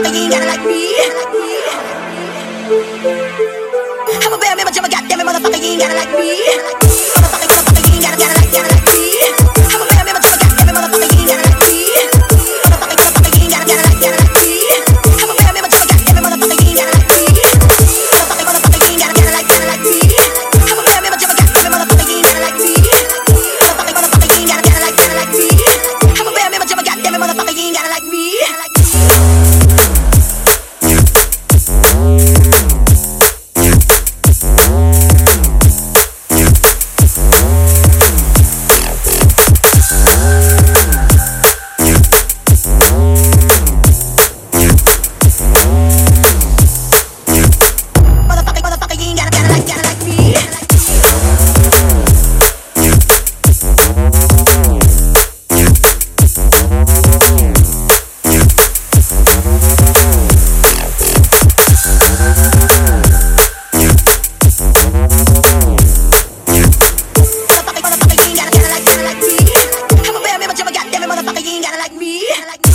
motherfucker, you gotta like me. I'm a bad man, but you're a goddamn motherfucker, you ain't gotta like me. like me.